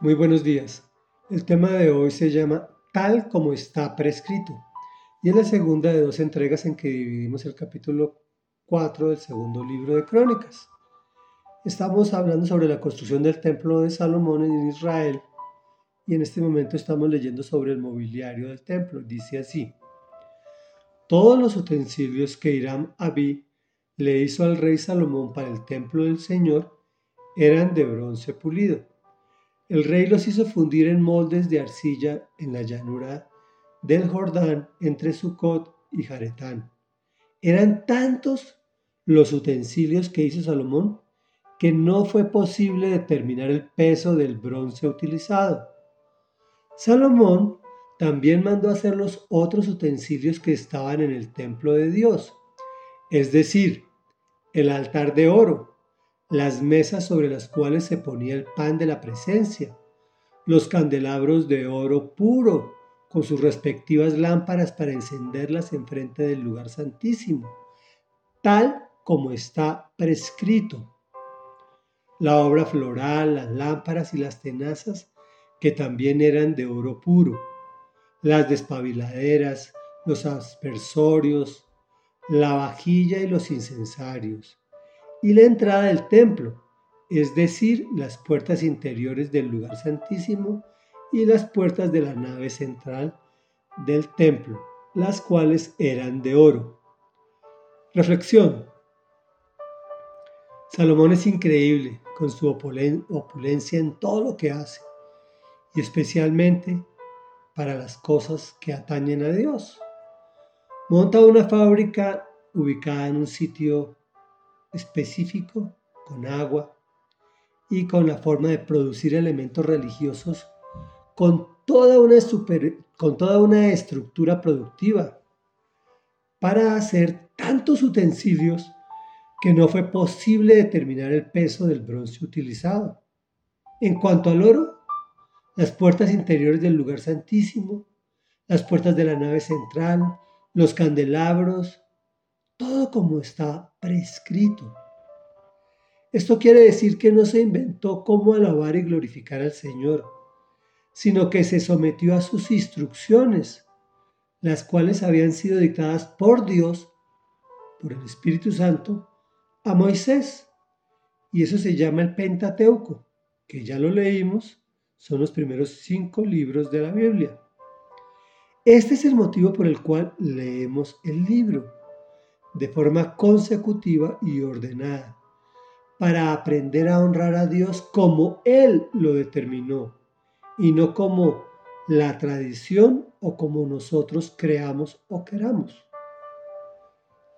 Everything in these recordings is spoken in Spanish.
Muy buenos días. El tema de hoy se llama Tal como está prescrito y es la segunda de dos entregas en que dividimos el capítulo 4 del segundo libro de Crónicas. Estamos hablando sobre la construcción del templo de Salomón en Israel y en este momento estamos leyendo sobre el mobiliario del templo. Dice así, todos los utensilios que Hiram Abí le hizo al rey Salomón para el templo del Señor eran de bronce pulido el rey los hizo fundir en moldes de arcilla en la llanura del Jordán entre Sucot y Jaretán. Eran tantos los utensilios que hizo Salomón que no fue posible determinar el peso del bronce utilizado. Salomón también mandó hacer los otros utensilios que estaban en el templo de Dios, es decir, el altar de oro, las mesas sobre las cuales se ponía el pan de la presencia, los candelabros de oro puro, con sus respectivas lámparas para encenderlas enfrente del lugar santísimo, tal como está prescrito. La obra floral, las lámparas y las tenazas, que también eran de oro puro, las despabiladeras, los aspersorios, la vajilla y los incensarios, y la entrada del templo, es decir, las puertas interiores del lugar santísimo y las puertas de la nave central del templo, las cuales eran de oro. Reflexión. Salomón es increíble con su opulencia en todo lo que hace y especialmente para las cosas que atañen a Dios. Monta una fábrica ubicada en un sitio específico con agua y con la forma de producir elementos religiosos con toda una, con toda una estructura productiva para hacer tantos utensilios que no fue posible determinar el peso del bronce utilizado. En cuanto al oro, las puertas interiores del lugar santísimo, las puertas de la nave central, los candelabros, todo como está prescrito. Esto quiere decir que no se inventó cómo alabar y glorificar al Señor, sino que se sometió a sus instrucciones, las cuales habían sido dictadas por Dios, por el Espíritu Santo, a Moisés. Y eso se llama el Pentateuco, que ya lo leímos, son los primeros cinco libros de la Biblia. Este es el motivo por el cual leemos el libro de forma consecutiva y ordenada, para aprender a honrar a Dios como Él lo determinó y no como la tradición o como nosotros creamos o queramos.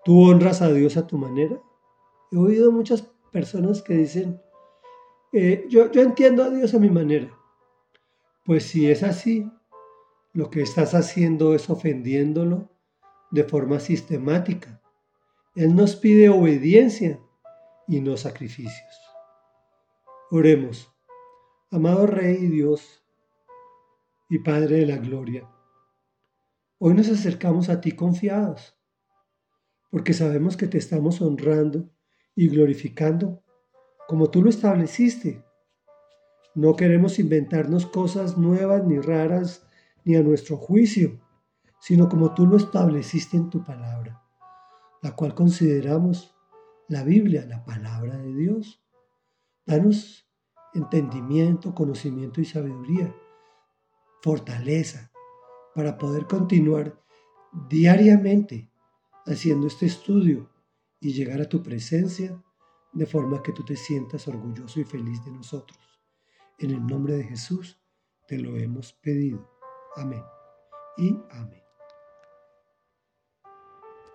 ¿Tú honras a Dios a tu manera? He oído muchas personas que dicen, eh, yo, yo entiendo a Dios a mi manera. Pues si es así, lo que estás haciendo es ofendiéndolo de forma sistemática él nos pide obediencia y no sacrificios. Oremos, amado Rey Dios y Padre de la Gloria. Hoy nos acercamos a ti confiados, porque sabemos que te estamos honrando y glorificando como tú lo estableciste. No queremos inventarnos cosas nuevas ni raras ni a nuestro juicio, sino como tú lo estableciste en tu palabra la cual consideramos la Biblia, la palabra de Dios. Danos entendimiento, conocimiento y sabiduría, fortaleza para poder continuar diariamente haciendo este estudio y llegar a tu presencia de forma que tú te sientas orgulloso y feliz de nosotros. En el nombre de Jesús te lo hemos pedido. Amén y amén.